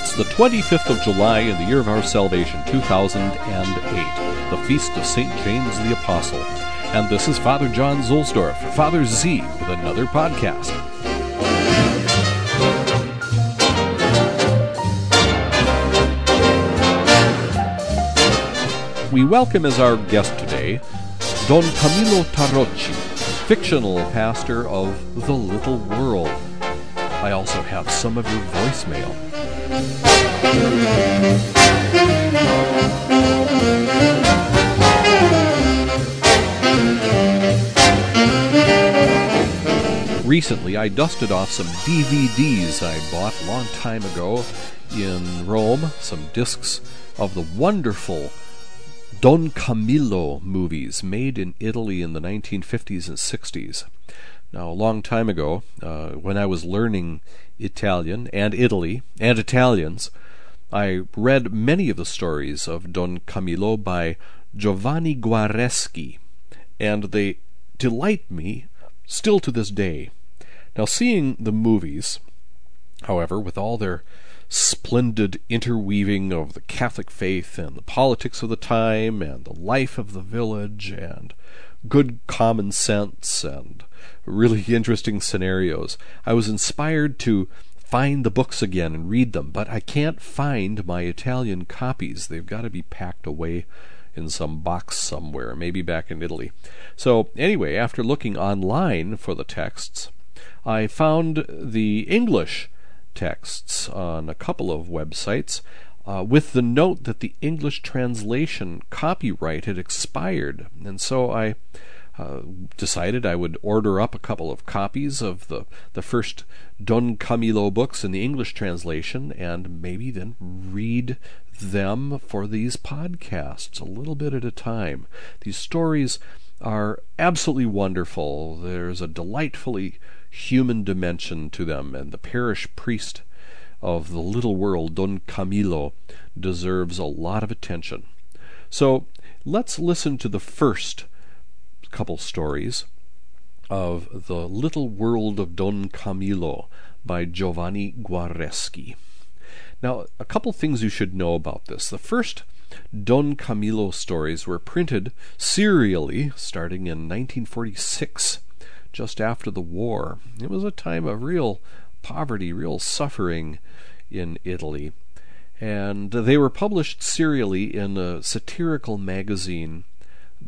It's the 25th of July in the year of our salvation, 2008, the feast of St. James the Apostle. And this is Father John Zuhlsdorf, Father Z, with another podcast. We welcome as our guest today Don Camillo Tarocci, fictional pastor of The Little World. I also have some of your voicemail. Recently, I dusted off some DVDs I bought a long time ago in Rome, some discs of the wonderful Don Camillo movies made in Italy in the 1950s and 60s. Now, a long time ago, uh, when I was learning Italian and Italy and Italians, I read many of the stories of Don Camillo by Giovanni Guareschi, and they delight me still to this day. Now, seeing the movies, however, with all their splendid interweaving of the Catholic faith and the politics of the time and the life of the village and good common sense and really interesting scenarios. I was inspired to find the books again and read them, but I can't find my Italian copies. They've got to be packed away in some box somewhere, maybe back in Italy. So, anyway, after looking online for the texts, I found the English texts on a couple of websites. Uh, with the note that the English translation copyright had expired. And so I uh, decided I would order up a couple of copies of the, the first Don Camillo books in the English translation and maybe then read them for these podcasts a little bit at a time. These stories are absolutely wonderful. There's a delightfully human dimension to them, and the parish priest of the little world, Don Camillo, deserves a lot of attention. So let's listen to the first couple stories of The Little World of Don Camillo by Giovanni Guareschi. Now, a couple things you should know about this. The first Don Camillo stories were printed serially starting in 1946, just after the war. It was a time of real poverty, real suffering in Italy. And they were published serially in a satirical magazine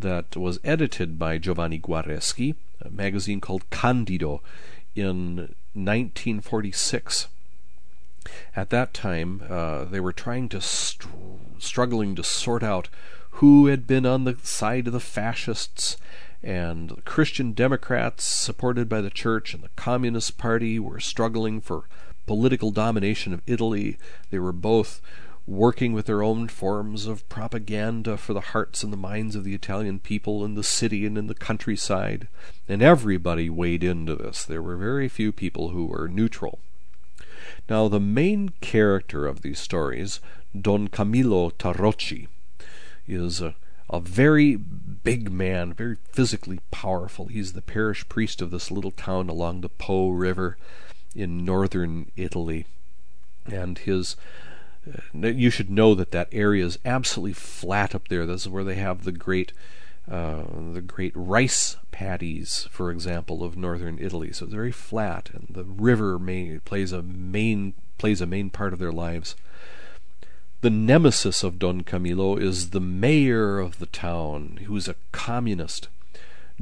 that was edited by Giovanni Guareschi, a magazine called Candido, in 1946. At that time, uh, they were trying to str- struggling to sort out who had been on the side of the fascists and the Christian Democrats, supported by the church, and the Communist Party were struggling for political domination of Italy. They were both working with their own forms of propaganda for the hearts and the minds of the Italian people in the city and in the countryside. And everybody weighed into this. There were very few people who were neutral. Now, the main character of these stories, Don Camillo Tarocci, is a, a very big man, very physically powerful. He's the parish priest of this little town along the Po River in northern Italy. And his you should know that that area is absolutely flat up there. This is where they have the great uh, the great rice paddies, for example, of northern Italy. So it's very flat, and the river may, plays a main plays a main part of their lives. The nemesis of Don Camillo is the mayor of the town, who's a communist,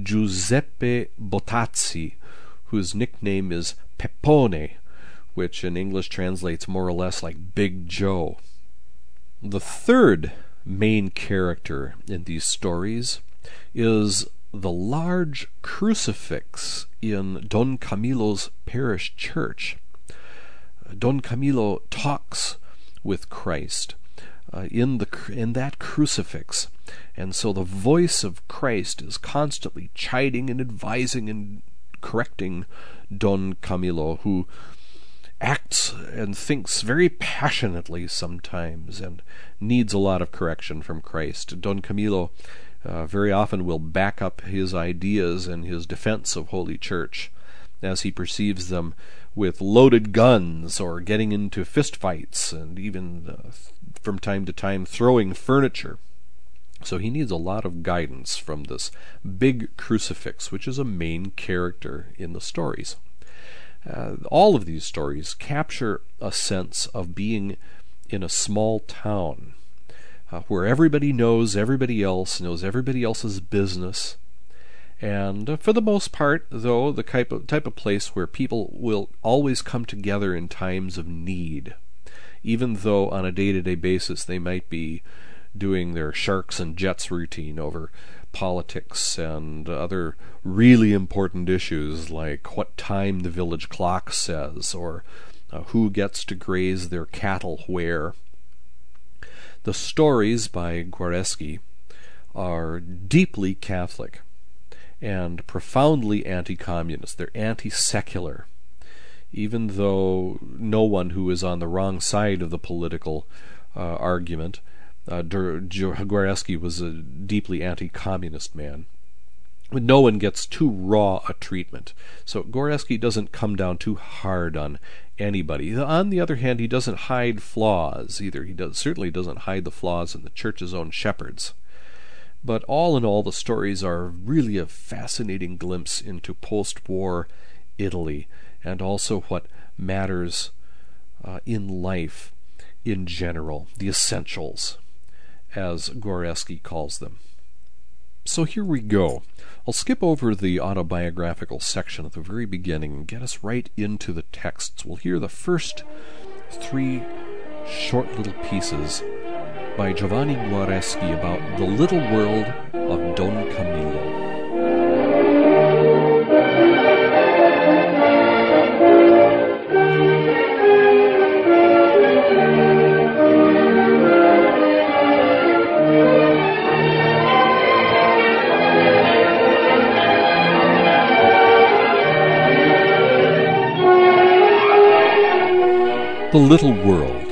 Giuseppe Bottazzi, whose nickname is Peppone, which in English translates more or less like Big Joe. The third main character in these stories is the large crucifix in Don Camillo's parish church. Don Camillo talks with Christ uh, in the in that crucifix, and so the voice of Christ is constantly chiding and advising and correcting Don Camillo, who acts and thinks very passionately sometimes and needs a lot of correction from Christ. Don Camillo uh, very often will back up his ideas and his defense of Holy Church as he perceives them with loaded guns or getting into fistfights and even uh, from time to time throwing furniture. So he needs a lot of guidance from this big crucifix, which is a main character in the stories. Uh, all of these stories capture a sense of being in a small town uh, where everybody knows everybody else, knows everybody else's business. And uh, for the most part, though, the type of, type of place where people will always come together in times of need, even though on a day to day basis they might be doing their sharks and jets routine over politics and other really important issues like what time the village clock says or uh, who gets to graze their cattle where. The stories by Guareschi are deeply Catholic and profoundly anti communist. They're anti secular. Even though no one who is on the wrong side of the political uh, argument, uh, was a deeply anti communist man. But no one gets too raw a treatment. So Guareschi doesn't come down too hard on anybody. On the other hand, he doesn't hide flaws either. He does, certainly doesn't hide the flaws in the church's own shepherds. But all in all, the stories are really a fascinating glimpse into post war Italy and also what matters uh, in life in general, the essentials, as Guareschi calls them. So here we go. I'll skip over the autobiographical section at the very beginning and get us right into the texts. We'll hear the first three short little pieces by Giovanni Guareschi about the little world of Don Camillo. The Little World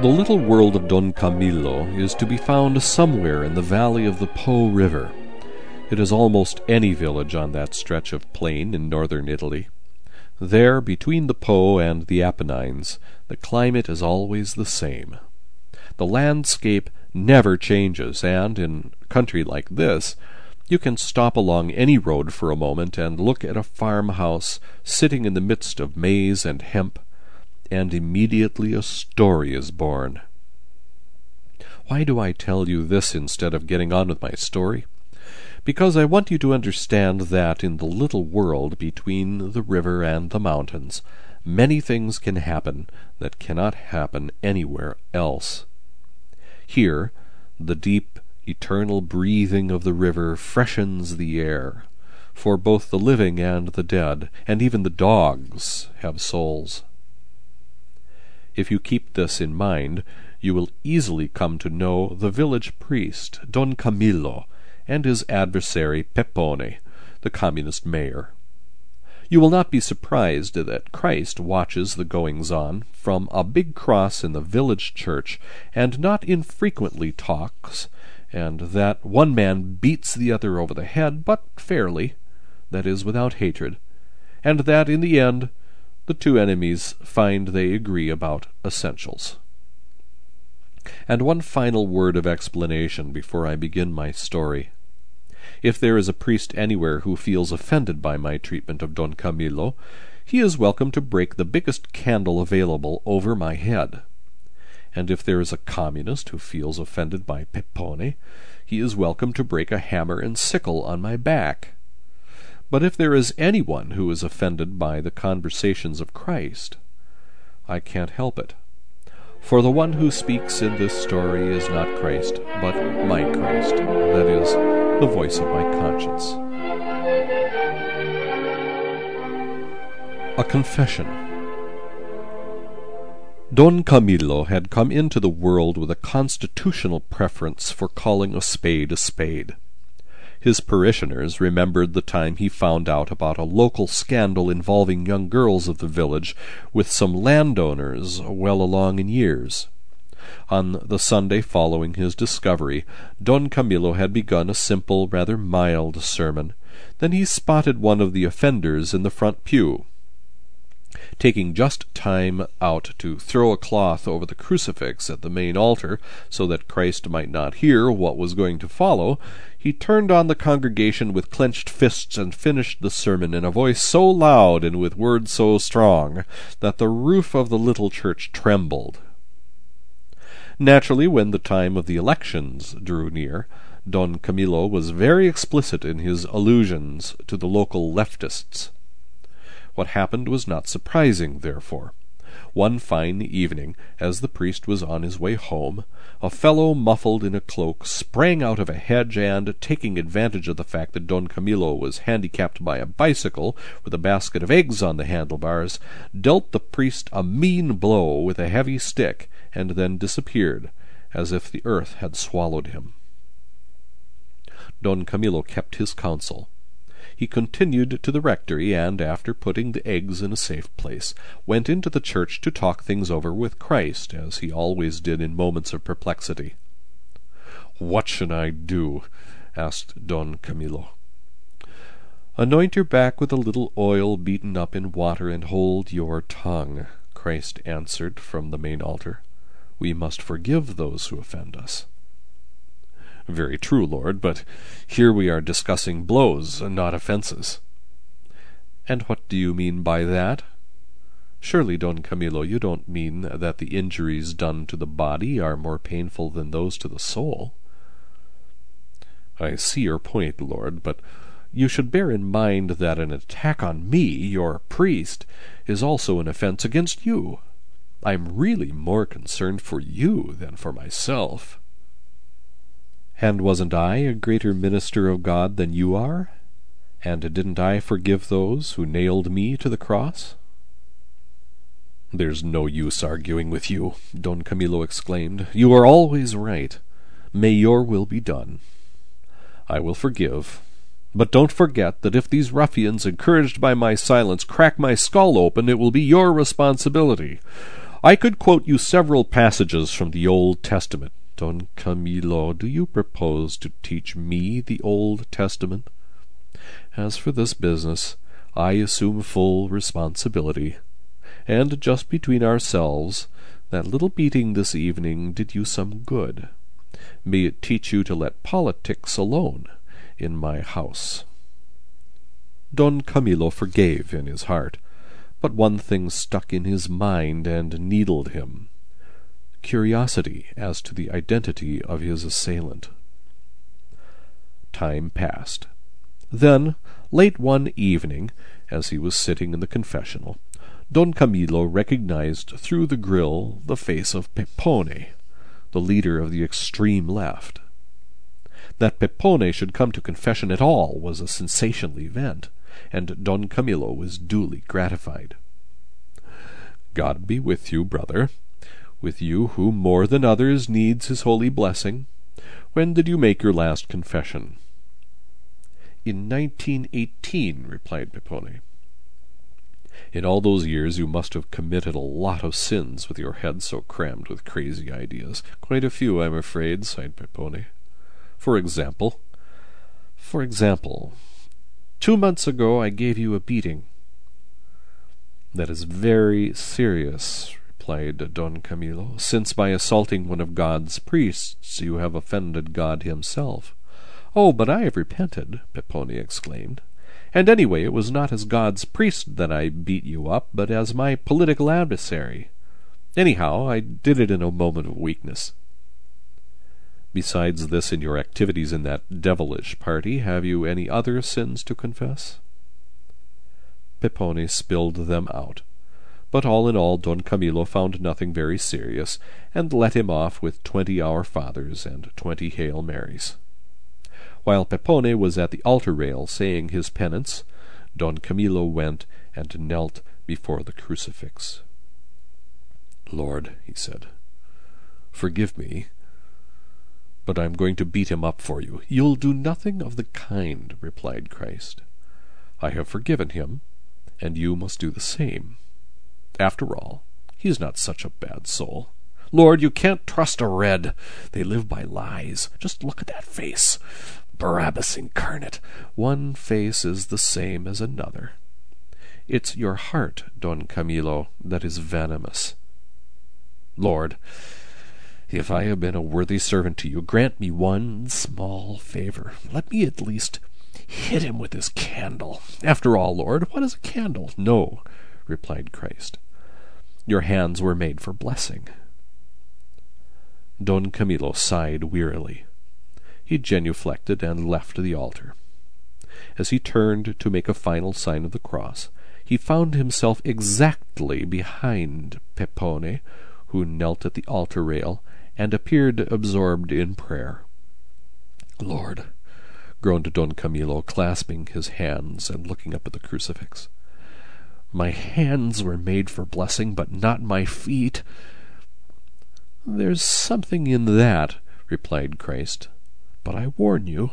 The little world of Don Camillo is to be found somewhere in the valley of the Po River. It is almost any village on that stretch of plain in northern Italy. There, between the Po and the Apennines, the climate is always the same. The landscape never changes, and, in a country like this, you can stop along any road for a moment and look at a farmhouse sitting in the midst of maize and hemp, and immediately a story is born. Why do I tell you this instead of getting on with my story? Because I want you to understand that in the little world between the river and the mountains, many things can happen that cannot happen anywhere else. Here, the deep eternal breathing of the river freshens the air, for both the living and the dead, and even the dogs, have souls. If you keep this in mind, you will easily come to know the village priest, Don Camillo, and his adversary Peppone, the communist mayor. You will not be surprised that Christ watches the goings on from a big cross in the village church, and not infrequently talks and that one man beats the other over the head, but fairly, that is, without hatred, and that in the end the two enemies find they agree about essentials. And one final word of explanation before I begin my story. If there is a priest anywhere who feels offended by my treatment of Don Camillo, he is welcome to break the biggest candle available over my head and if there is a communist who feels offended by Peppone, he is welcome to break a hammer and sickle on my back. But if there is anyone who is offended by the conversations of Christ, I can't help it. For the one who speaks in this story is not Christ, but my Christ, that is, the voice of my conscience. A confession. Don Camillo had come into the world with a constitutional preference for calling a spade a spade. His parishioners remembered the time he found out about a local scandal involving young girls of the village with some landowners well along in years. On the Sunday following his discovery, Don Camillo had begun a simple, rather mild sermon, Then he spotted one of the offenders in the front pew. Taking just time out to throw a cloth over the crucifix at the main altar, so that Christ might not hear what was going to follow, he turned on the congregation with clenched fists and finished the sermon in a voice so loud and with words so strong that the roof of the little church trembled. Naturally, when the time of the elections drew near, Don Camillo was very explicit in his allusions to the local leftists. What happened was not surprising, therefore. One fine evening, as the priest was on his way home, a fellow muffled in a cloak sprang out of a hedge and, taking advantage of the fact that Don Camillo was handicapped by a bicycle with a basket of eggs on the handlebars, dealt the priest a mean blow with a heavy stick, and then disappeared, as if the earth had swallowed him. Don Camillo kept his counsel. He continued to the rectory, and, after putting the eggs in a safe place, went into the church to talk things over with Christ, as he always did in moments of perplexity. "What should I do?" asked Don Camillo. "Anoint your back with a little oil beaten up in water, and hold your tongue," Christ answered from the main altar. "We must forgive those who offend us. Very true, Lord, but here we are discussing blows, not offences. And what do you mean by that? Surely, Don Camillo, you don't mean that the injuries done to the body are more painful than those to the soul? I see your point, Lord, but you should bear in mind that an attack on me, your priest, is also an offence against you. I am really more concerned for you than for myself. And wasn't I a greater minister of God than you are? And didn't I forgive those who nailed me to the cross? There's no use arguing with you, Don Camillo exclaimed. You are always right. May your will be done. I will forgive. But don't forget that if these ruffians, encouraged by my silence, crack my skull open, it will be your responsibility. I could quote you several passages from the Old Testament. Don Camillo, do you propose to teach me the Old Testament? As for this business, I assume full responsibility. And just between ourselves, that little beating this evening did you some good. May it teach you to let politics alone in my house. Don Camillo forgave in his heart, but one thing stuck in his mind and needled him curiosity as to the identity of his assailant. Time passed. Then, late one evening, as he was sitting in the confessional, Don Camillo recognized through the grill the face of Peppone, the leader of the extreme left. That Peppone should come to confession at all was a sensational event, and Don Camillo was duly gratified. God be with you, brother, with you who more than others needs his holy blessing. When did you make your last confession? In 1918, replied Peppone. In all those years you must have committed a lot of sins with your head so crammed with crazy ideas. Quite a few, I'm afraid, sighed Peppone. For example? For example, two months ago I gave you a beating. That is very serious, replied Don Camillo, since by assaulting one of God's priests you have offended God himself. Oh, but I have repented, Peppone exclaimed. And anyway, it was not as God's priest that I beat you up, but as my political adversary. Anyhow, I did it in a moment of weakness. Besides this and your activities in that devilish party, have you any other sins to confess? Peppone spilled them out. But all in all Don Camillo found nothing very serious, and let him off with twenty Our Fathers and twenty Hail Marys. While Peppone was at the altar rail saying his penance, Don Camillo went and knelt before the crucifix. Lord, he said, forgive me, but I am going to beat him up for you. You'll do nothing of the kind, replied Christ. I have forgiven him, and you must do the same. After all, he is not such a bad soul. Lord, you can't trust a red. They live by lies. Just look at that face. Barabbas incarnate, one face is the same as another. It's your heart, Don Camillo, that is venomous. Lord, if I have been a worthy servant to you, grant me one small favor. Let me at least hit him with this candle. After all, Lord, what is a candle? No, replied Christ. Your hands were made for blessing. Don Camillo sighed wearily. He genuflected and left the altar. As he turned to make a final sign of the cross, he found himself exactly behind Peppone, who knelt at the altar rail and appeared absorbed in prayer. Lord, groaned Don Camillo, clasping his hands and looking up at the crucifix. My hands were made for blessing, but not my feet. There's something in that, replied Christ, but I warn you,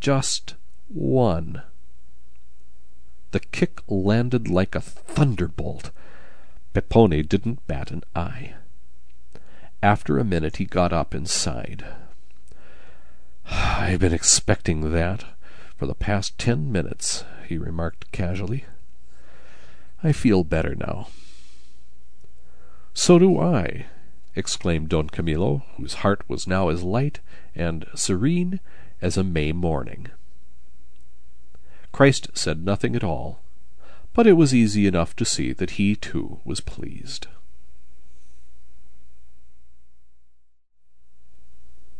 just one. The kick landed like a thunderbolt. Peppone didn't bat an eye. After a minute he got up and sighed. I've been expecting that for the past ten minutes, he remarked casually. I feel better now. So do I, exclaimed Don Camillo, whose heart was now as light and serene as a May morning. Christ said nothing at all, but it was easy enough to see that he too was pleased.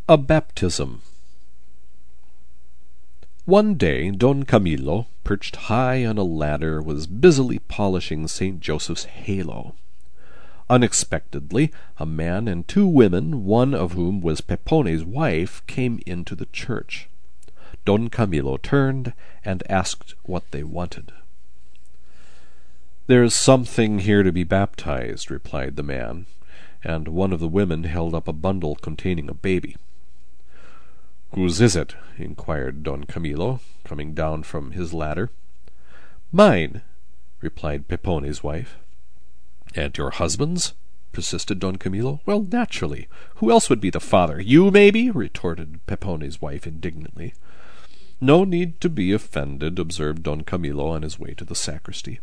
A Baptism One day Don Camillo, perched high on a ladder, was busily polishing St. Joseph's halo. Unexpectedly, a man and two women, one of whom was Peppone's wife, came into the church. Don Camillo turned and asked what they wanted. There's something here to be baptized, replied the man, and one of the women held up a bundle containing a baby. Whose is it? inquired Don Camillo, coming down from his ladder. Mine, replied Peppone's wife. And your husband's? persisted Don Camillo. Well, naturally. Who else would be the father? You, maybe? retorted Peppone's wife indignantly. No need to be offended, observed Don Camillo on his way to the sacristy.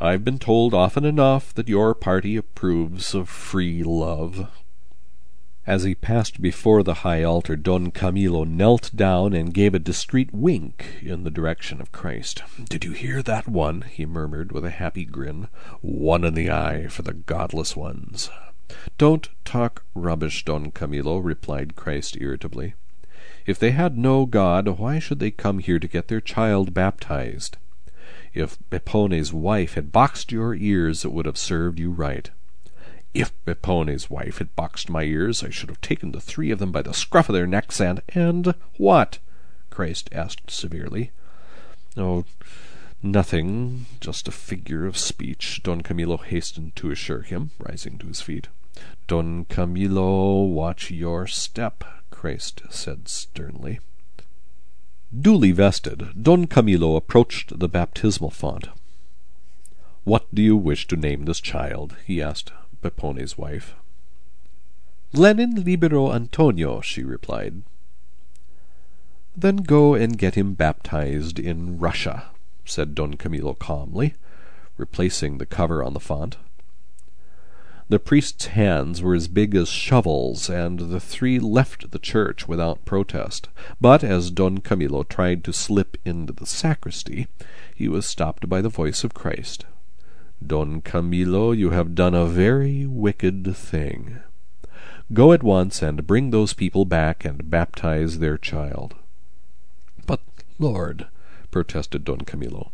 I've been told often enough that your party approves of free love. As he passed before the high altar, Don Camillo knelt down and gave a discreet wink in the direction of Christ. Did you hear that one? he murmured with a happy grin. One in the eye for the godless ones. Don't talk rubbish, Don Camillo, replied Christ irritably. If they had no God, why should they come here to get their child baptized? If Peppone's wife had boxed your ears, it would have served you right. If Peppone's wife had boxed my ears, I should have taken the three of them by the scruff of their necks and and what? Christ asked severely. Oh, nothing, just a figure of speech, Don Camillo hastened to assure him, rising to his feet. Don Camillo, watch your step, Christ said sternly. Duly vested, Don Camillo approached the baptismal font. What do you wish to name this child? he asked Peppone's wife. Lenin Libero Antonio, she replied. Then go and get him baptized in Russia, said Don Camillo calmly, replacing the cover on the font. The priest's hands were as big as shovels, and the three left the church without protest. But as Don Camillo tried to slip into the sacristy, he was stopped by the voice of Christ. Don Camillo, you have done a very wicked thing. Go at once and bring those people back and baptize their child. But, Lord, protested Don Camillo,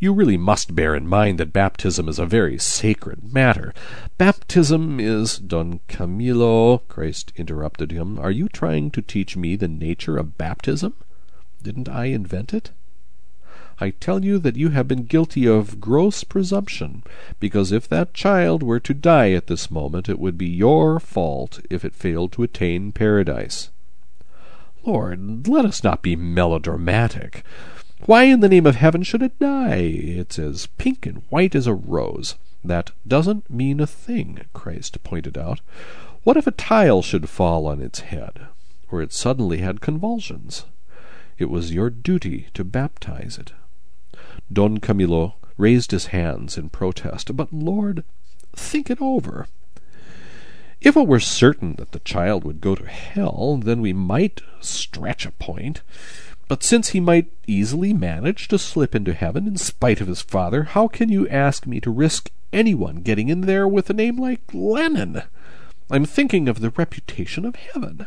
you really must bear in mind that baptism is a very sacred matter. Baptism is Don Camillo, Christ interrupted him. Are you trying to teach me the nature of baptism? Didn't I invent it? I tell you that you have been guilty of gross presumption, because if that child were to die at this moment, it would be your fault if it failed to attain paradise. Lord, let us not be melodramatic. Why in the name of heaven should it die? It's as pink and white as a rose. That doesn't mean a thing, Christ pointed out. What if a tile should fall on its head, or it suddenly had convulsions? It was your duty to baptize it. Don Camillo raised his hands in protest. But, Lord, think it over. If it were certain that the child would go to hell, then we might stretch a point. But since he might easily manage to slip into heaven in spite of his father, how can you ask me to risk anyone getting in there with a name like Lenin? I'm thinking of the reputation of heaven.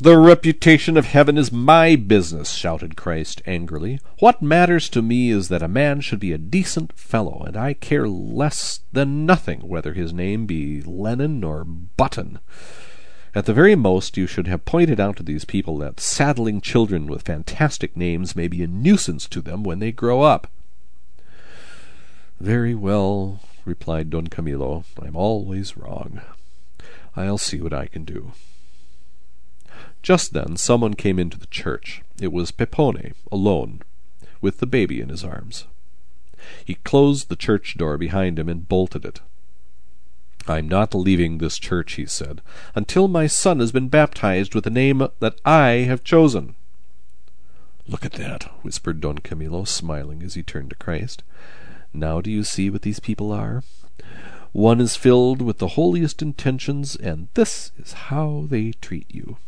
The reputation of heaven is my business, shouted Christ angrily. What matters to me is that a man should be a decent fellow, and I care less than nothing whether his name be Lenin or Button. At the very most, you should have pointed out to these people that saddling children with fantastic names may be a nuisance to them when they grow up. Very well, replied Don Camillo. I'm always wrong. I'll see what I can do. Just then someone came into the church. It was Peppone, alone, with the baby in his arms. He closed the church door behind him and bolted it. I'm not leaving this church, he said, until my son has been baptized with the name that I have chosen. Look at that, whispered Don Camillo, smiling as he turned to Christ. Now do you see what these people are? One is filled with the holiest intentions, and this is how they treat you.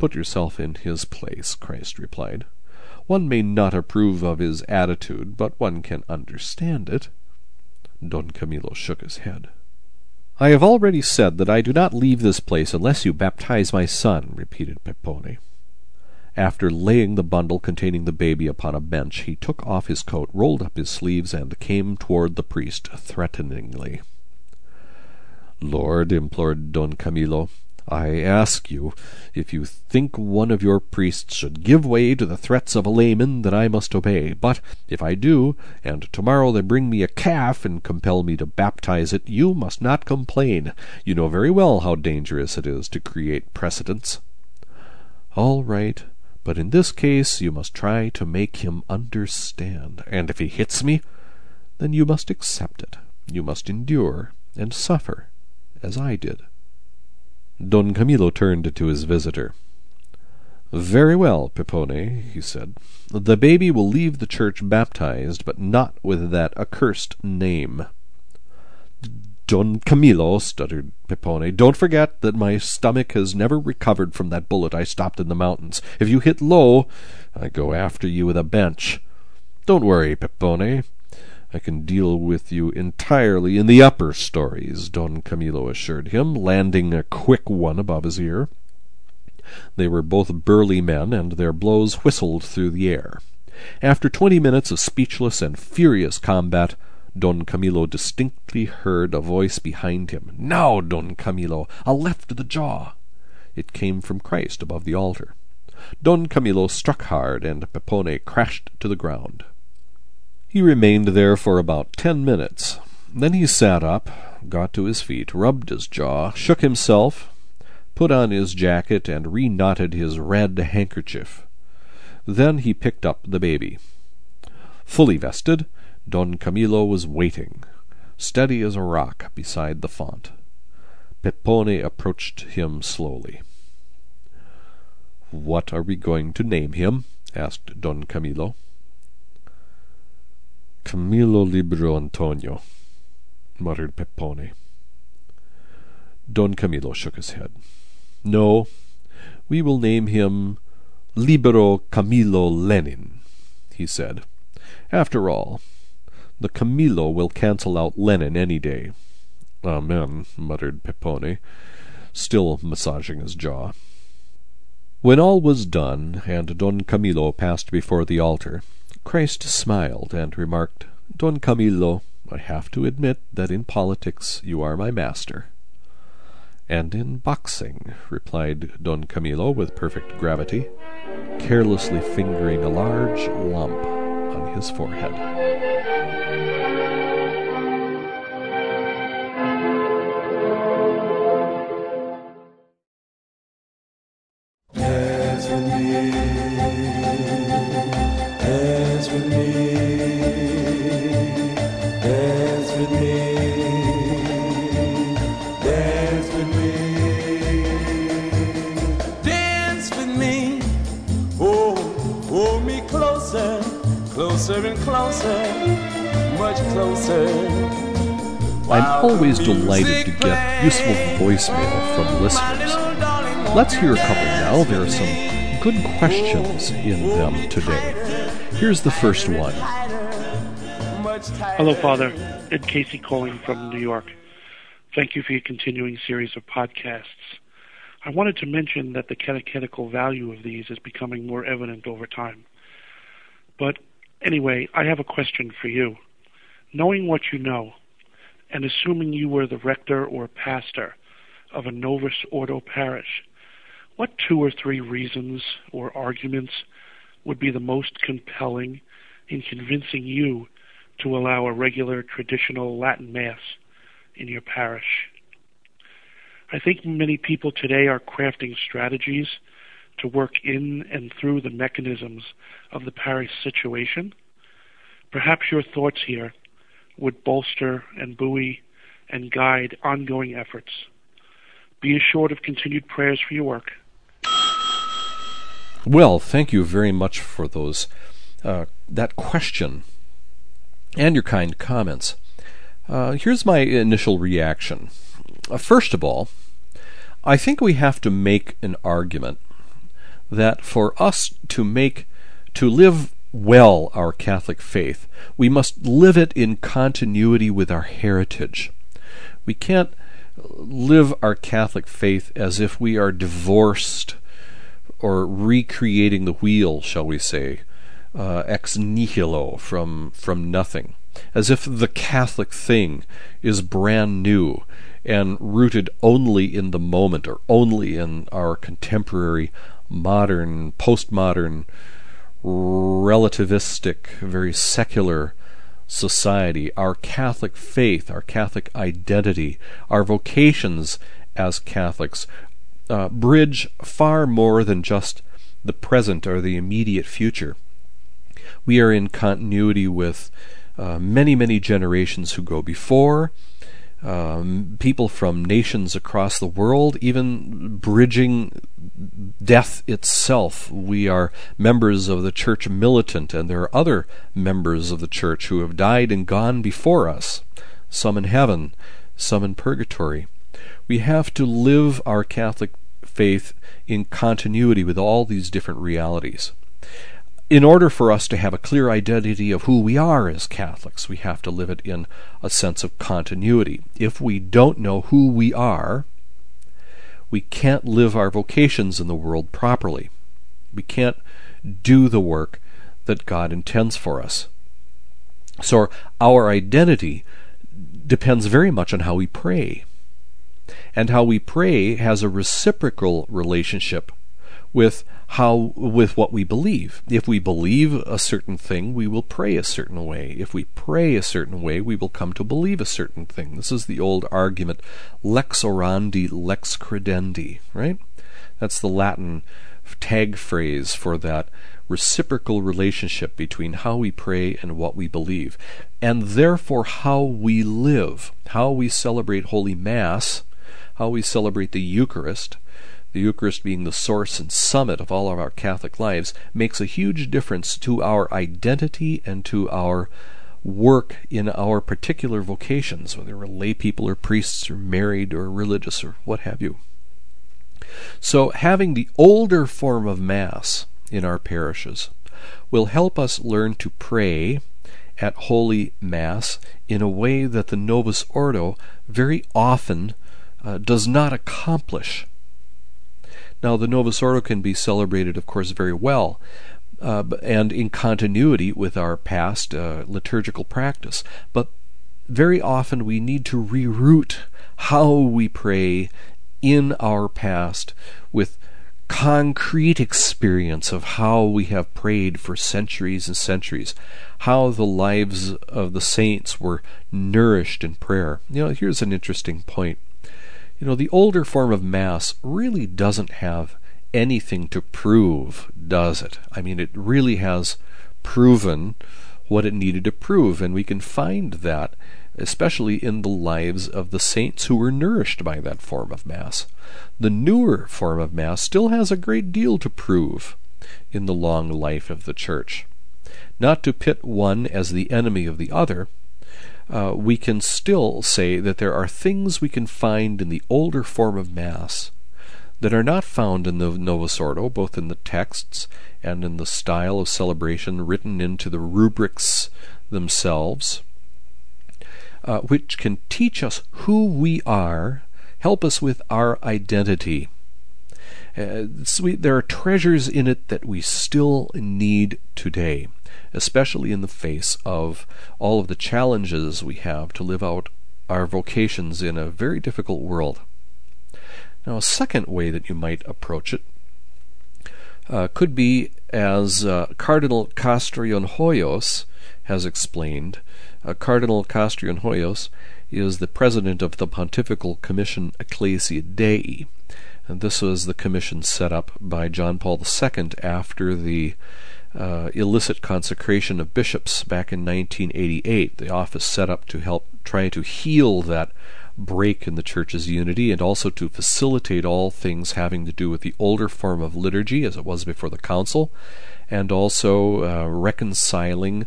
Put yourself in his place, Christ replied. One may not approve of his attitude, but one can understand it. Don Camillo shook his head. I have already said that I do not leave this place unless you baptize my son, repeated Peppone. After laying the bundle containing the baby upon a bench, he took off his coat, rolled up his sleeves, and came toward the priest threateningly. Lord, implored Don Camillo, I ask you, if you think one of your priests should give way to the threats of a layman, then I must obey. But if I do, and tomorrow they bring me a calf and compel me to baptize it, you must not complain. You know very well how dangerous it is to create precedents. All right, but in this case you must try to make him understand. And if he hits me, then you must accept it. You must endure and suffer, as I did. Don Camillo turned to his visitor. Very well, Peppone, he said. The baby will leave the church baptized, but not with that accursed name. Don Camillo, stuttered Peppone, don't forget that my stomach has never recovered from that bullet I stopped in the mountains. If you hit low, I go after you with a bench. Don't worry, Peppone. I can deal with you entirely in the upper stories, Don Camillo assured him, landing a quick one above his ear. They were both burly men, and their blows whistled through the air. After twenty minutes of speechless and furious combat, Don Camillo distinctly heard a voice behind him. Now, Don Camillo, a left to the jaw. It came from Christ above the altar. Don Camillo struck hard, and Peppone crashed to the ground. He remained there for about ten minutes. Then he sat up, got to his feet, rubbed his jaw, shook himself, put on his jacket, and reknotted his red handkerchief. Then he picked up the baby. Fully vested, Don Camillo was waiting, steady as a rock beside the font. Peppone approached him slowly. What are we going to name him? asked Don Camillo. Camillo Libero Antonio, muttered Peppone. Don Camillo shook his head. No, we will name him Libero Camillo Lenin, he said. After all, the Camillo will cancel out Lenin any day. Amen, muttered Peppone, still massaging his jaw. When all was done, and Don Camillo passed before the altar, Christ smiled and remarked, Don Camillo, I have to admit that in politics you are my master. And in boxing, replied Don Camillo with perfect gravity, carelessly fingering a large lump on his forehead. Closer and closer, much closer. I'm always delighted to get useful voicemail from listeners. Let's hear a couple now. There are some good questions in them today. Here's the first one. Hello, Father. Ed Casey calling from New York. Thank you for your continuing series of podcasts. I wanted to mention that the catechetical value of these is becoming more evident over time. But anyway, I have a question for you. Knowing what you know, and assuming you were the rector or pastor of a Novus Ordo parish, what two or three reasons or arguments would be the most compelling in convincing you to allow a regular traditional Latin Mass in your parish? I think many people today are crafting strategies to work in and through the mechanisms of the parish situation. Perhaps your thoughts here would bolster and buoy and guide ongoing efforts. Be assured of continued prayers for your work. Well, thank you very much for those uh, that question and your kind comments. Uh, here's my initial reaction. Uh, first of all, I think we have to make an argument that for us to make to live well our Catholic faith, we must live it in continuity with our heritage. We can't live our Catholic faith as if we are divorced or recreating the wheel, shall we say, uh, ex nihilo from from nothing, as if the Catholic thing is brand new and rooted only in the moment or only in our contemporary modern, postmodern, relativistic, very secular society. Our Catholic faith, our Catholic identity, our vocations as Catholics uh, bridge far more than just the present or the immediate future. We are in continuity with uh, many, many generations who go before, um, people from nations across the world, even bridging death itself. We are members of the church militant, and there are other members of the church who have died and gone before us, some in heaven, some in purgatory. We have to live our Catholic faith in continuity with all these different realities in order for us to have a clear identity of who we are as Catholics, we have to live it in a sense of continuity. If we don't know who we are, we can't live our vocations in the world properly. We can't do the work that God intends for us. So our identity depends very much on how we pray. And how we pray has a reciprocal relationship with how with what we believe. If we believe a certain thing, we will pray a certain way. If we pray a certain way, we will come to believe a certain thing. This is the old argument lex orandi lex credendi, right? That's the Latin tag phrase for that reciprocal relationship between how we pray and what we believe. And therefore how we live, how we celebrate Holy Mass, how we celebrate the Eucharist, the Eucharist being the source and summit of all of our Catholic lives, makes a huge difference to our identity and to our work in our particular vocations, whether we're lay people or priests or married or religious or what have you. So, having the older form of Mass in our parishes will help us learn to pray at Holy Mass in a way that the Novus Ordo very often uh, does not accomplish. Now, the Novus Ordo can be celebrated, of course, very well, uh, and in continuity with our past uh, liturgical practice. But very often we need to reroute how we pray in our past with concrete experience of how we have prayed for centuries and centuries, how the lives of the saints were nourished in prayer. You know, here's an interesting point. You know, the older form of Mass really doesn't have anything to prove, does it? I mean, it really has proven what it needed to prove, and we can find that especially in the lives of the saints who were nourished by that form of Mass. The newer form of Mass still has a great deal to prove in the long life of the Church. not to pit one as the enemy of the other, uh, we can still say that there are things we can find in the older form of Mass that are not found in the Novus Ordo, both in the texts and in the style of celebration written into the rubrics themselves, uh, which can teach us who we are, help us with our identity. Uh, there are treasures in it that we still need today especially in the face of all of the challenges we have to live out our vocations in a very difficult world. Now, a second way that you might approach it uh, could be as uh, Cardinal Castrillon Hoyos has explained. Uh, Cardinal Castrillon Hoyos is the president of the Pontifical Commission Ecclesia Dei. And this was the commission set up by John Paul II after the uh, illicit consecration of bishops back in 1988. The office set up to help try to heal that break in the church's unity and also to facilitate all things having to do with the older form of liturgy as it was before the council, and also uh, reconciling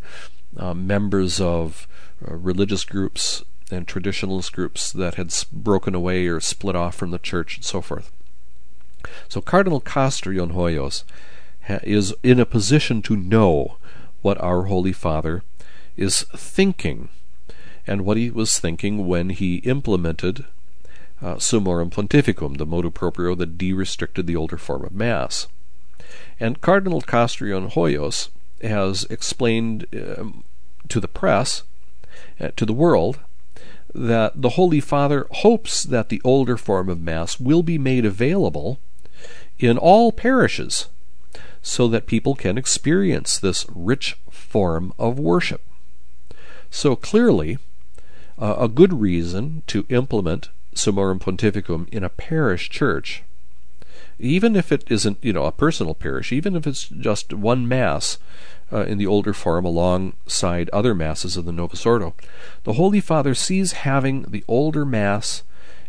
uh, members of uh, religious groups and traditionalist groups that had broken away or split off from the church and so forth. So Cardinal Castrillon Hoyos is in a position to know what our Holy Father is thinking and what he was thinking when he implemented uh, Summorum Pontificum, the motu proprio that de-restricted the older form of Mass. And Cardinal Castrillon Hoyos has explained uh, to the press, uh, to the world, that the Holy Father hopes that the older form of Mass will be made available in all parishes so that people can experience this rich form of worship. So clearly, uh, a good reason to implement Summorum Pontificum in a parish church, even if it isn't, you know, a personal parish, even if it's just one mass uh, in the older form alongside other masses of the Novus Ordo, the Holy Father sees having the older mass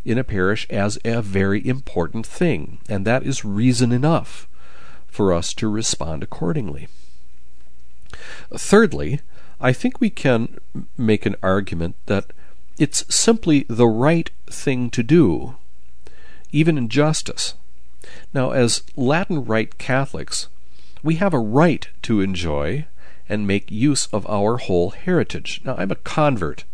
in a parish as a very important thing, and that is reason enough for us to respond accordingly. Thirdly, I think we can make an argument that it's simply the right thing to do, even in justice. Now, as Latin Rite Catholics, we have a right to enjoy and make use of our whole heritage. Now, I'm a convert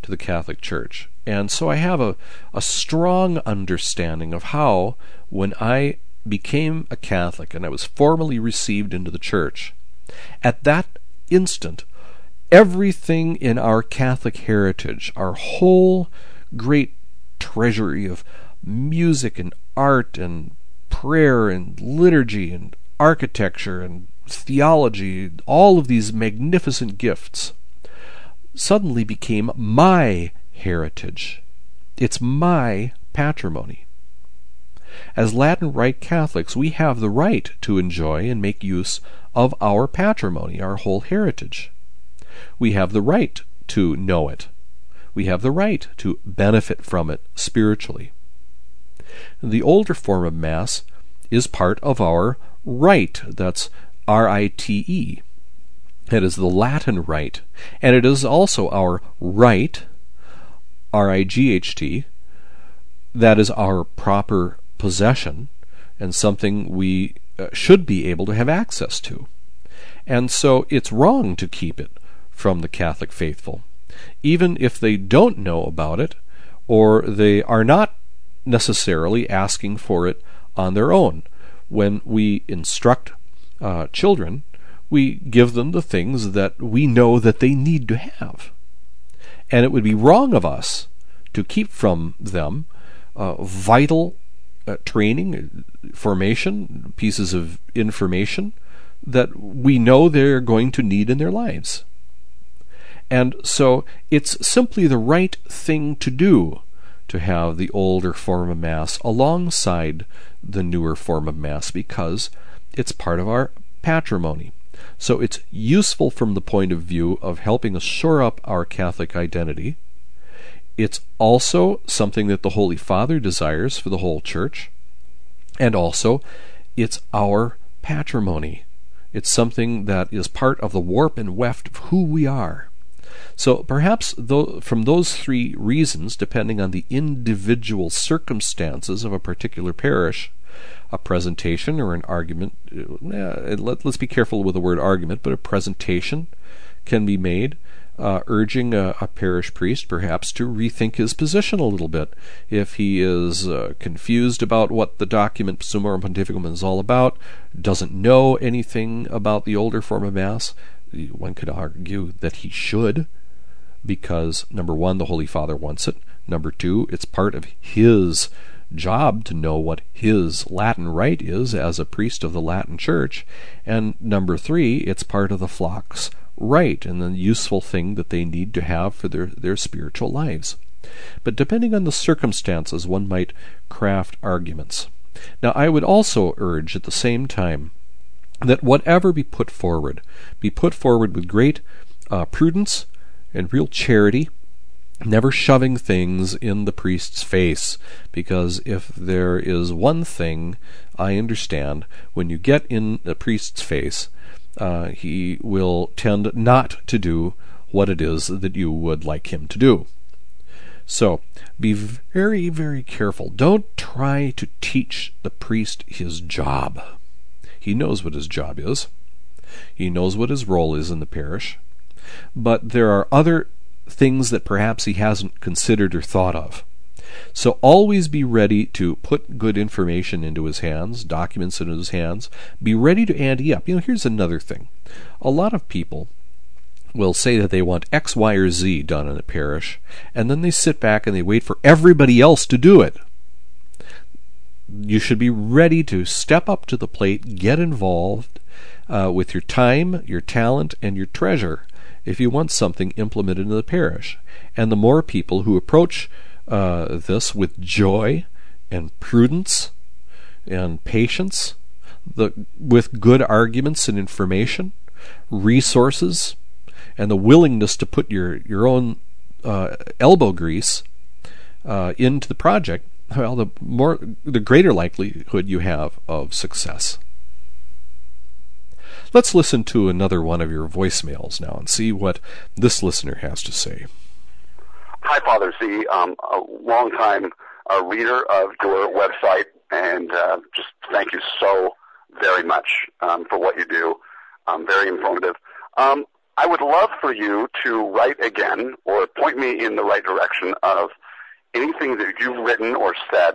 to the Catholic Church, and so I have a, a strong understanding of how, when I became a Catholic and I was formally received into the church, at that instant, everything in our Catholic heritage, our whole great treasury of music and art and prayer and liturgy and architecture and theology, all of these magnificent gifts, suddenly became my heritage. It's my patrimony. As Latin Rite Catholics, we have the right to enjoy and make use of our patrimony, our whole heritage. We have the right to know it. We have the right to benefit from it spiritually. The older form of Mass is part of our rite. That's R I T E. It is the Latin rite, and it is also our right, R I G H T, that is our proper possession and something we uh, should be able to have access to. And so it's wrong to keep it from the Catholic faithful, even if they don't know about it or they are not necessarily asking for it on their own. When we instruct uh, children, we give them the things that we know that they need to have. And it would be wrong of us to keep from them uh, vital uh, training, formation, pieces of information that we know they're going to need in their lives. And so it's simply the right thing to do to have the older form of Mass alongside the newer form of Mass because it's part of our patrimony. So it's useful from the point of view of helping us shore up our Catholic identity it's also something that the Holy Father desires for the whole church. And also, it's our patrimony. It's something that is part of the warp and weft of who we are. So perhaps though, from those three reasons, depending on the individual circumstances of a particular parish, a presentation or an argument, uh, let, us be careful with the word argument, but a presentation can be made uh, urging a, a, parish priest perhaps to rethink his position a little bit. If he is uh, confused about what the document Summorum Pontificum is all about, doesn't know anything about the older form of Mass, one could argue that he should, because number one, the Holy Father wants it. Number two, it's part of his job to know what his Latin rite is as a priest of the Latin Church. And number three, it's part of the flock's right and the useful thing that they need to have for their, their spiritual lives. But depending on the circumstances, one might craft arguments. Now, I would also urge at the same time that whatever be put forward, be put forward with great uh, prudence and real charity, never shoving things in the priest's face. Because if there is one thing I understand, when you get in the priest's face, uh, he will tend not to do what it is that you would like him to do. So be very, very careful. Don't try to teach the priest his job. He knows what his job is, he knows what his role is in the parish, but there are other things that perhaps he hasn't considered or thought of. So always be ready to put good information into his hands, documents into his hands. Be ready to ante up. You know, here's another thing. A lot of people will say that they want X, Y, or Z done in a parish, and then they sit back and they wait for everybody else to do it. You should be ready to step up to the plate, get involved uh, with your time, your talent, and your treasure if you want something implemented in the parish. And the more people who approach uh, this with joy and prudence and patience, the, with good arguments and information, resources, and the willingness to put your, your own uh, elbow grease uh, into the project, well, the more the greater likelihood you have of success. Let's listen to another one of your voicemails now and see what this listener has to say. Hi, Father Z. Um, a longtime uh, reader of your website, and uh, just thank you so very much um, for what you do. Um, very informative. Um, I would love for you to write again or point me in the right direction of anything that you've written or said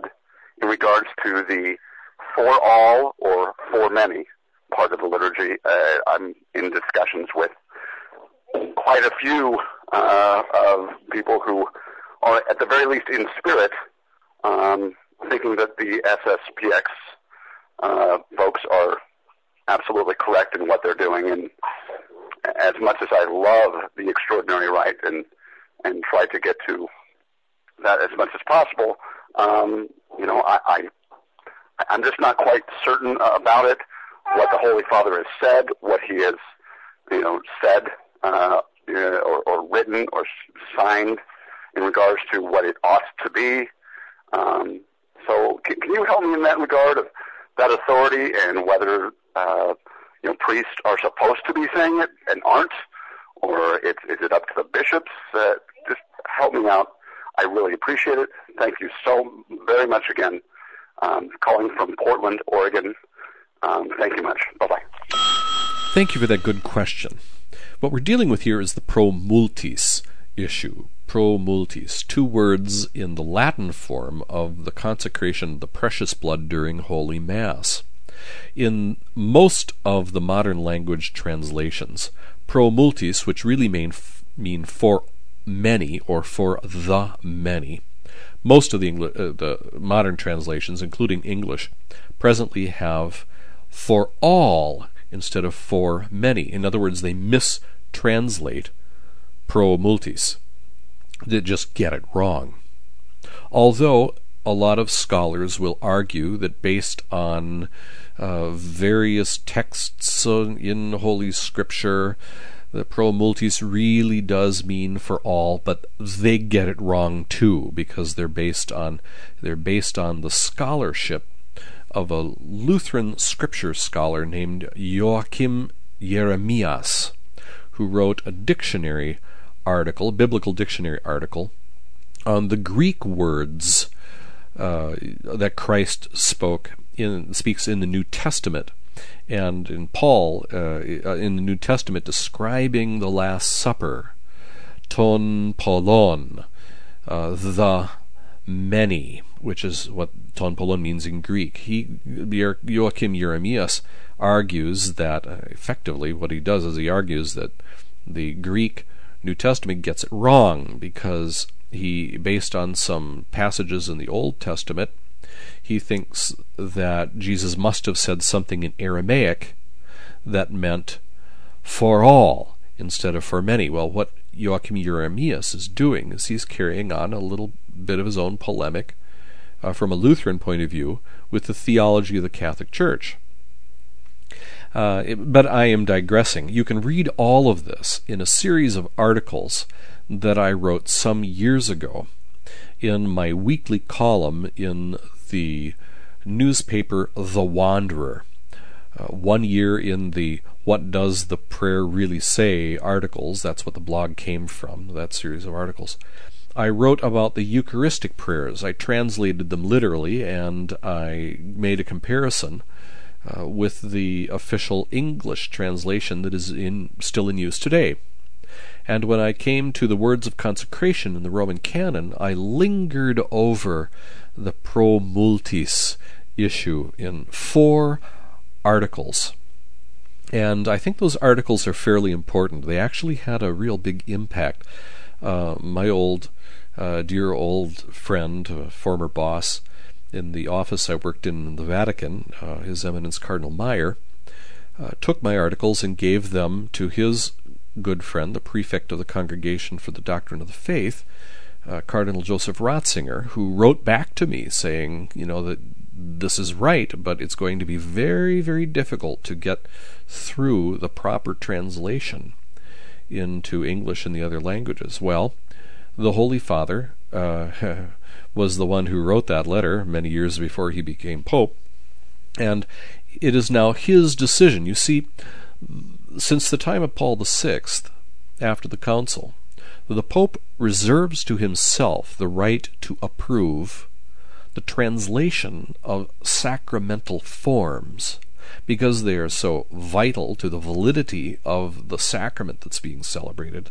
in regards to the for all or for many part of the liturgy. Uh, I'm in discussions with quite a few uh, of people who are, at the very least, in spirit, um, thinking that the SSPX uh, folks are absolutely correct in what they're doing. And as much as I love the extraordinary rite and and try to get to that as much as possible, um, you know, I, I I'm just not quite certain about it. What the Holy Father has said, what he has, you know, said uh, or, or written or signed in regards to what it ought to be. Um, so can, can you help me in that regard of that authority and whether uh, you know priests are supposed to be saying it and aren't, or it's, is it up to the bishops? Uh, just help me out. I really appreciate it. Thank you so very much again. Um, calling from Portland, Oregon. Um, thank you much. Bye bye. Thank you for that good question. What we're dealing with here is the pro multis issue. Pro multis, two words in the Latin form of the consecration of the precious blood during Holy Mass. In most of the modern language translations, pro multis, which really mean, mean for many or for the many, most of the, Engli- uh, the modern translations, including English, presently have for all instead of for many. In other words, they mistranslate pro multis. They just get it wrong. Although a lot of scholars will argue that based on uh, various texts in Holy Scripture, the pro multis really does mean for all, but they get it wrong too because they're based on they're based on the scholarship of a Lutheran scripture scholar named Joachim Jeremias, who wrote a dictionary article, biblical dictionary article, on the Greek words uh, that Christ spoke in speaks in the New Testament, and in Paul uh, in the New Testament describing the Last Supper, ton polon, uh, the many, which is what ton polon means in Greek. He Joachim Jeremias argues that uh, effectively what he does is he argues that the Greek New Testament gets it wrong because he, based on some passages in the Old Testament, he thinks that Jesus must have said something in Aramaic that meant for all instead of for many. Well, what Joachim Jeremias is doing is he's carrying on a little bit of his own polemic uh, from a Lutheran point of view with the theology of the Catholic Church. Uh, it, but I am digressing. You can read all of this in a series of articles that I wrote some years ago in my weekly column in the newspaper The Wanderer. Uh, one year in the What Does the Prayer Really Say articles, that's what the blog came from, that series of articles. I wrote about the Eucharistic prayers. I translated them literally and I made a comparison uh, with the official English translation that is in still in use today. And when I came to the words of consecration in the Roman canon, I lingered over the pro multis issue in four articles. And I think those articles are fairly important. They actually had a real big impact. Uh, my old, uh, dear old friend, former boss in the office I worked in in the Vatican, uh, His Eminence Cardinal Mayer, uh, took my articles and gave them to his good friend, the prefect of the Congregation for the Doctrine of the Faith, uh, Cardinal Joseph Ratzinger, who wrote back to me saying, you know, that this is right, but it's going to be very, very difficult to get through the proper translation into English and the other languages. Well, the Holy Father uh, was the one who wrote that letter many years before he became Pope, and it is now his decision. You see, since the time of Paul VI, after the Council, the Pope reserves to himself the right to approve the translation of sacramental forms because they are so vital to the validity of the sacrament that's being celebrated.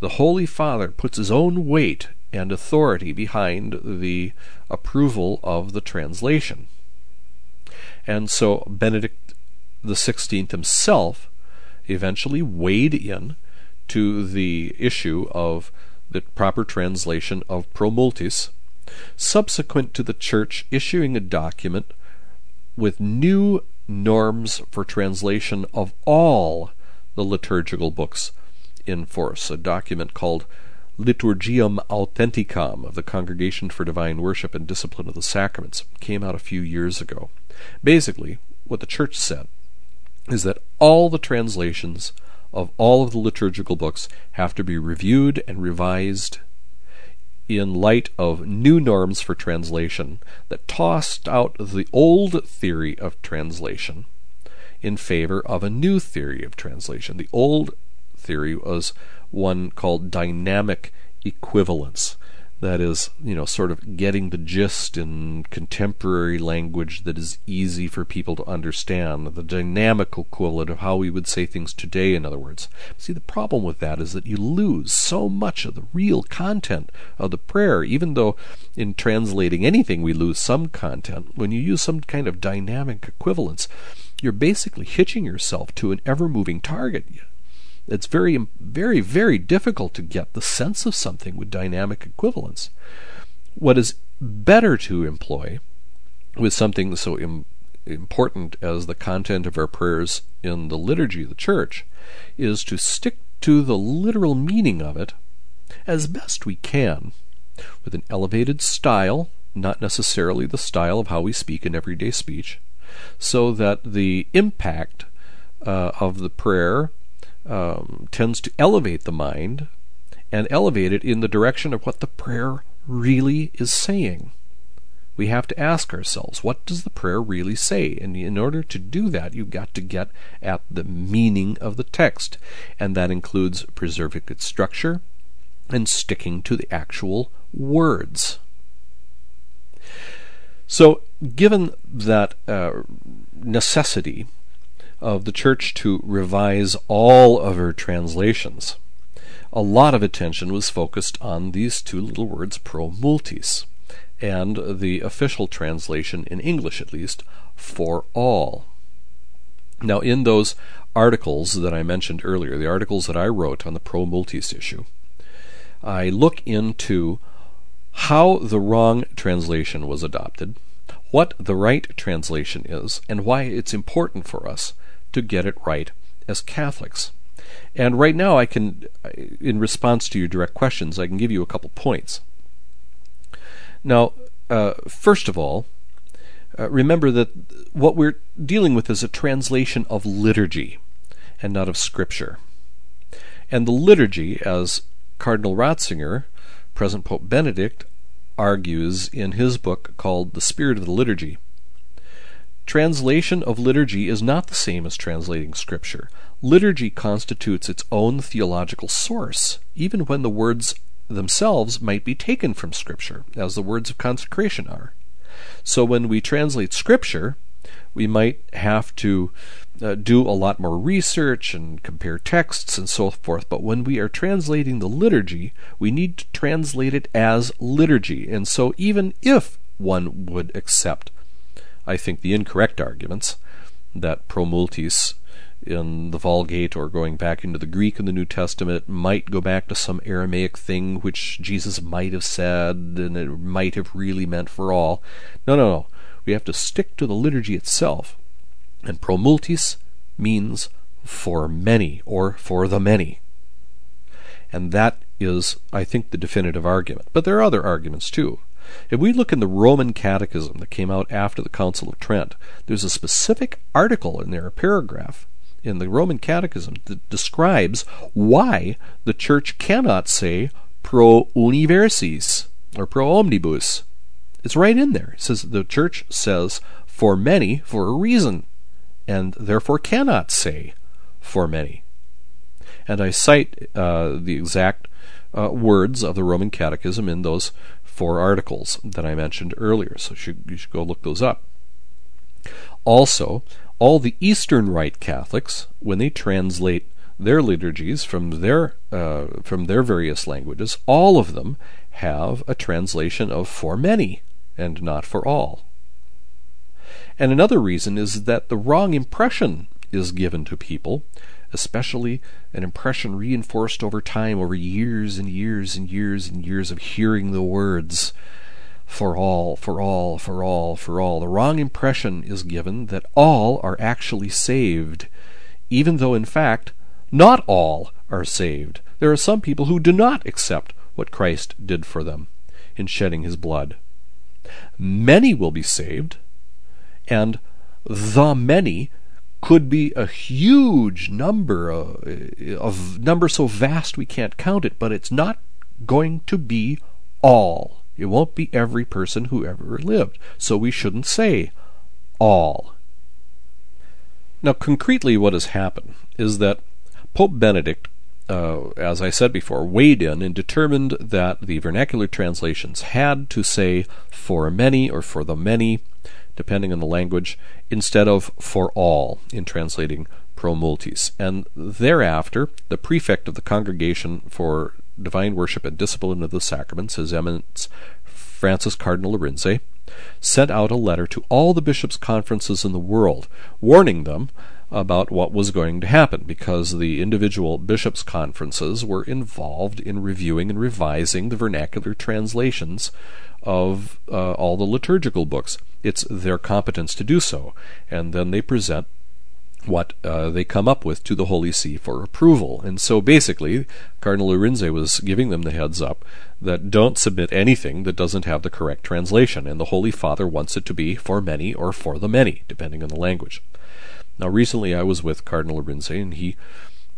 The Holy Father puts his own weight and authority behind the approval of the translation. And so Benedict XVI himself eventually weighed in to the issue of the proper translation of pro multis, subsequent to the Church issuing a document with new norms for translation of all the liturgical books in force, a document called Liturgiam Authenticam of the Congregation for Divine Worship and Discipline of the Sacraments came out a few years ago. Basically, what the Church said is that all the translations of all of the liturgical books have to be reviewed and revised in light of new norms for translation that tossed out the old theory of translation in favor of a new theory of translation. The old theory was one called dynamic equivalence, that is, you know, sort of getting the gist in contemporary language that is easy for people to understand, the dynamical equivalent of how we would say things today, in other words. See, the problem with that is that you lose so much of the real content of the prayer, even though in translating anything we lose some content. When you use some kind of dynamic equivalence, you're basically hitching yourself to an ever moving target. It's very, very, very difficult to get the sense of something with dynamic equivalence. What is better to employ with something so Im- important as the content of our prayers in the liturgy of the church is to stick to the literal meaning of it as best we can with an elevated style, not necessarily the style of how we speak in everyday speech, so that the impact uh, of the prayer um, tends to elevate the mind and elevate it in the direction of what the prayer really is saying. we have to ask ourselves, what does the prayer really say? And in order to do that, you've got to get at the meaning of the text. And that includes preserving its structure and sticking to the actual words. So, given that uh, necessity of the church to revise all of her translations, a lot of attention was focused on these two little words, pro multis and the official translation, in English at least, for all. Now, in those articles that I mentioned earlier, the articles that I wrote on the pro multis issue, I look into how the wrong translation was adopted, what the right translation is, and why it's important for us to get it right as Catholics. And right now, I can, in response to your direct questions, I can give you a couple points. Now, uh, first of all, uh, remember that what we're dealing with is a translation of liturgy and not of scripture. And the liturgy, as Cardinal Ratzinger, present Pope Benedict, argues in his book called The Spirit of the Liturgy, translation of liturgy is not the same as translating scripture. Liturgy constitutes its own theological source, even when the words themselves might be taken from Scripture, as the words of consecration are. So when we translate Scripture, we might have to uh, do a lot more research and compare texts and so forth. But when we are translating the liturgy, we need to translate it as liturgy. And so even if one would accept, I think, the incorrect arguments that pro multis in the Vulgate or going back into the Greek in the New Testament might go back to some Aramaic thing which Jesus might have said and it might have really meant for all. No, no, no. We have to stick to the liturgy itself. And pro multis means for many or for the many. And that is, I think, the definitive argument. But there are other arguments too. If we look in the Roman Catechism that came out after the Council of Trent, there's a specific article in there, a paragraph, in the Roman Catechism that describes why the Church cannot say pro universis or pro omnibus. It's right in there. It says the Church says for many for a reason, and therefore cannot say for many. And I cite uh, the exact uh, words of the Roman Catechism in those four articles that I mentioned earlier. So you should, you should go look those up. Also, all the Eastern Rite Catholics, when they translate their liturgies from their uh, from their various languages, all of them have a translation of for many and not for all. And another reason is that the wrong impression is given to people, especially an impression reinforced over time, over years and years and years and years of hearing the words for all, for all, for all, for all. The wrong impression is given that all are actually saved, even though in fact not all are saved. There are some people who do not accept what Christ did for them in shedding his blood. Many will be saved, and the many could be a huge number of, uh, of number so vast we can't count it, but it's not going to be all. It won't be every person who ever lived. So we shouldn't say all. Now, concretely, what has happened is that Pope Benedict, uh, as I said before, weighed in and determined that the vernacular translations had to say for many or for the many, depending on the language, instead of for all in translating pro multis. And thereafter, the prefect of the Congregation for Divine Worship and Discipline of the Sacraments, His Eminence Francis Cardinal Arinze, sent out a letter to all the bishops' conferences in the world, warning them about what was going to happen because the individual bishops' conferences were involved in reviewing and revising the vernacular translations of uh, all the liturgical books. It's their competence to do so, and then they present what uh, they come up with to the Holy See for approval. And so basically, Cardinal Arinze was giving them the heads up that don't submit anything that doesn't have the correct translation, and the Holy Father wants it to be for many or for the many, depending on the language. Now, recently I was with Cardinal Arinze, and he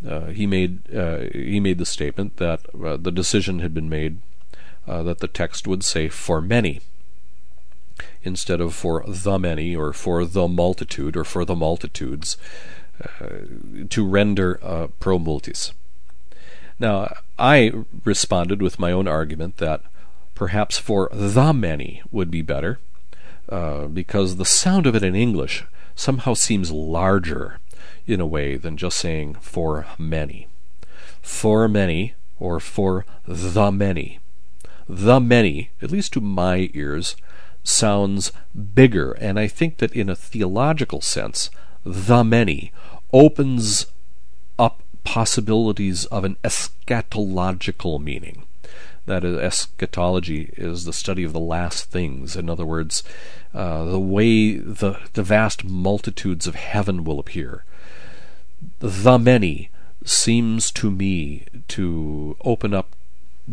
uh, he made uh, he made the statement that uh, the decision had been made uh, that the text would say for many, instead of for the many or for the multitude or for the multitudes uh, to render uh, pro multis. Now, I responded with my own argument that perhaps for the many would be better, uh, because the sound of it in English somehow seems larger in a way than just saying for many. For many, or for the many. The many, at least to my ears, sounds bigger, and I think that in a theological sense, the many opens up possibilities of an eschatological meaning. That is, eschatology is the study of the last things. In other words, uh, the way the, the vast multitudes of heaven will appear. The many seems to me to open up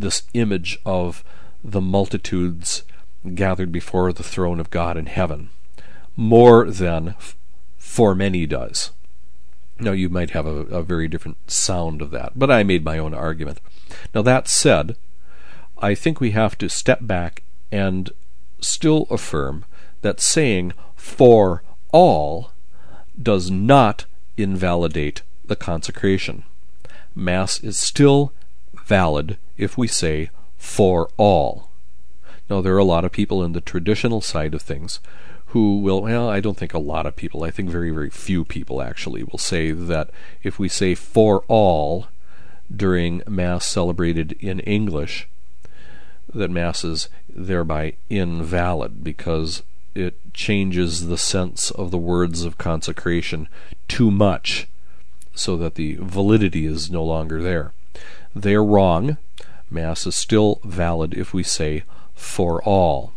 this image of the multitudes gathered before the throne of God in heaven more than for many does. Now, you might have a, a very different sound of that, but I made my own argument. Now, that said, I think we have to step back and still affirm that saying for all does not invalidate the consecration. Mass is still valid if we say for all. Now, there are a lot of people in the traditional side of things who will, well, I don't think a lot of people, I think very, very few people actually will say that if we say for all during Mass celebrated in English, that Mass is thereby invalid because it changes the sense of the words of consecration too much so that the validity is no longer there. They're wrong. Mass is still valid if we say for all.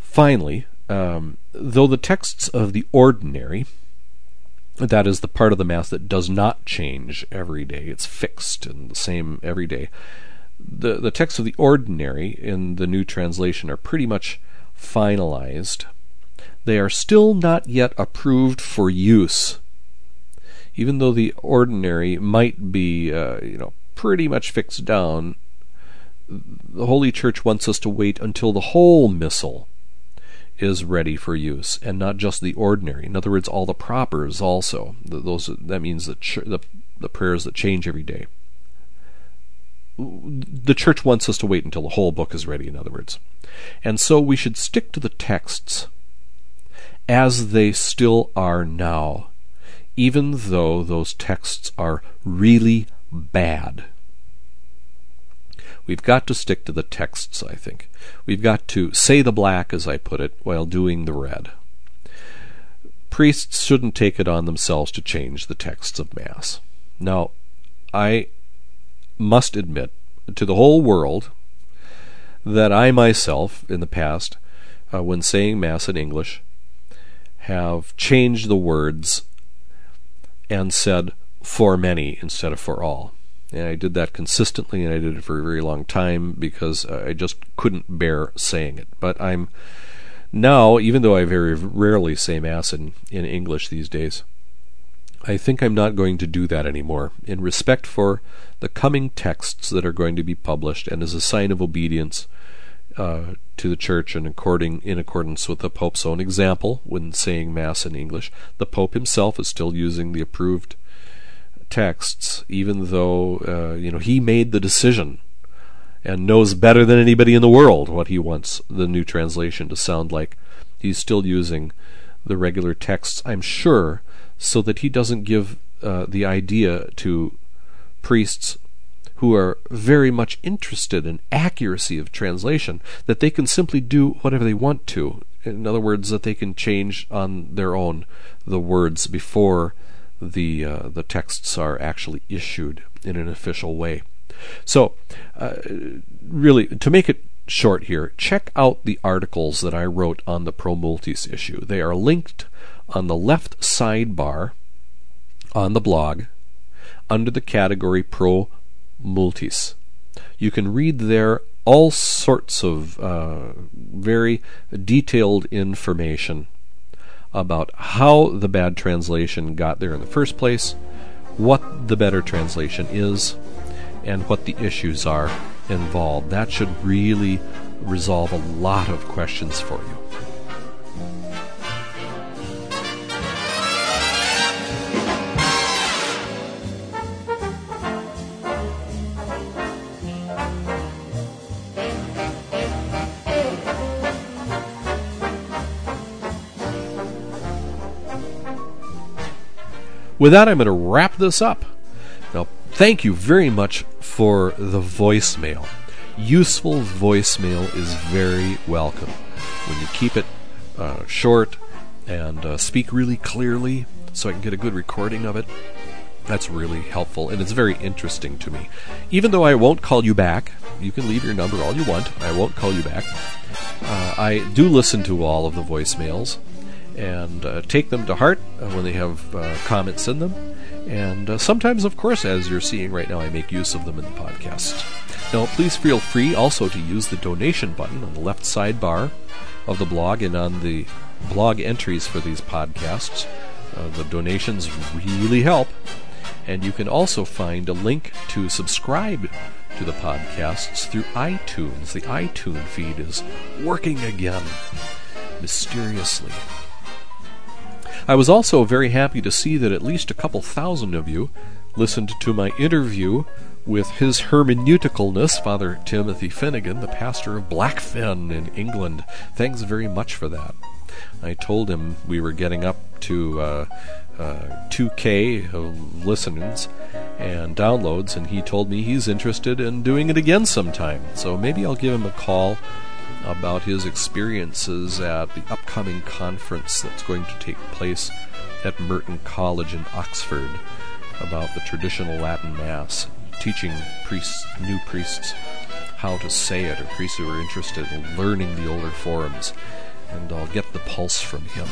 Finally, um, though the texts of the ordinary, that is the part of the Mass that does not change every day, it's fixed and the same every day. The, the texts of the ordinary in the new translation are pretty much finalized. They are still not yet approved for use. Even though the ordinary might be, uh, you know, pretty much fixed down, the Holy Church wants us to wait until the whole missal is ready for use, and not just the ordinary. In other words, all the propers also. Those that means the ch- the, the prayers that change every day. The church wants us to wait until the whole book is ready. In other words, and so we should stick to the texts as they still are now, even though those texts are really bad. We've got to stick to the texts, I think. We've got to say the black, as I put it, while doing the red. Priests shouldn't take it on themselves to change the texts of Mass. Now, I must admit to the whole world that I myself, in the past, uh, when saying Mass in English, have changed the words and said for many instead of for all. And I did that consistently, and I did it for a very long time because uh, I just couldn't bear saying it. But I'm now, even though I very rarely say Mass in, in English these days, I think I'm not going to do that anymore, in respect for the coming texts that are going to be published, and as a sign of obedience uh, to the Church and according in accordance with the Pope's own example when saying Mass in English. The Pope himself is still using the approved texts, even though uh, you know he made the decision and knows better than anybody in the world what he wants the new translation to sound like. He's still using the regular texts, I'm sure, so that he doesn't give uh, the idea to priests who are very much interested in accuracy of translation that they can simply do whatever they want to. In other words, that they can change on their own the words before the uh, the texts are actually issued in an official way. So, uh, really, to make it short here, check out the articles that I wrote on the Pro Multis issue. They are linked on the left sidebar on the blog under the category Pro Multis. You can read there all sorts of uh, very detailed information about how the bad translation got there in the first place, what the better translation is, and what the issues are involved. That should really resolve a lot of questions for you. With that, I'm going to wrap this up. Now, thank you very much for the voicemail. Useful voicemail is very welcome. When you keep it uh, short and uh, speak really clearly so I can get a good recording of it, that's really helpful and it's very interesting to me. Even though I won't call you back, you can leave your number all you want. I won't call you back. Uh, I do listen to all of the voicemails and uh, take them to heart uh, when they have uh, comments in them. And uh, sometimes, of course, as you're seeing right now, I make use of them in the podcast. Now, please feel free also to use the donation button on the left sidebar of the blog and on the blog entries for these podcasts. The donations really help. And you can also find a link to subscribe to the podcasts through iTunes. The iTunes feed is working again, mysteriously. I was also very happy to see that at least a couple thousand of you listened to my interview with his hermeneuticalness, Father Timothy Finigan, the pastor of Blackfen in England. Thanks very much for that. I told him we were getting up to uh, uh, 2K of listeners and downloads, and he told me he's interested in doing it again sometime. So maybe I'll give him a call about his experiences at the upcoming conference that's going to take place at Merton College in Oxford about the traditional Latin Mass, teaching priests, new priests, how to say it, or priests who are interested in learning the older forms. And I'll get the pulse from him.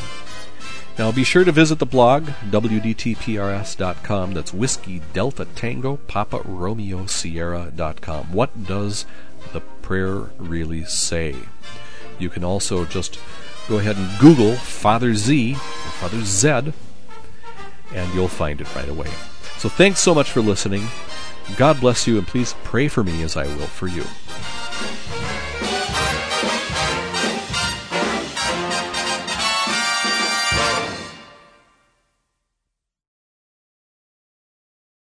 Now be sure to visit the blog, wdtprs.com. That's Whiskey Delta Tango Papa Romeo Sierra.com. What does the prayer really say? You can also just go ahead and Google Father Z or Father Zed, and you'll find it right away. So thanks so much for listening. God bless you, and please pray for me as I will for you.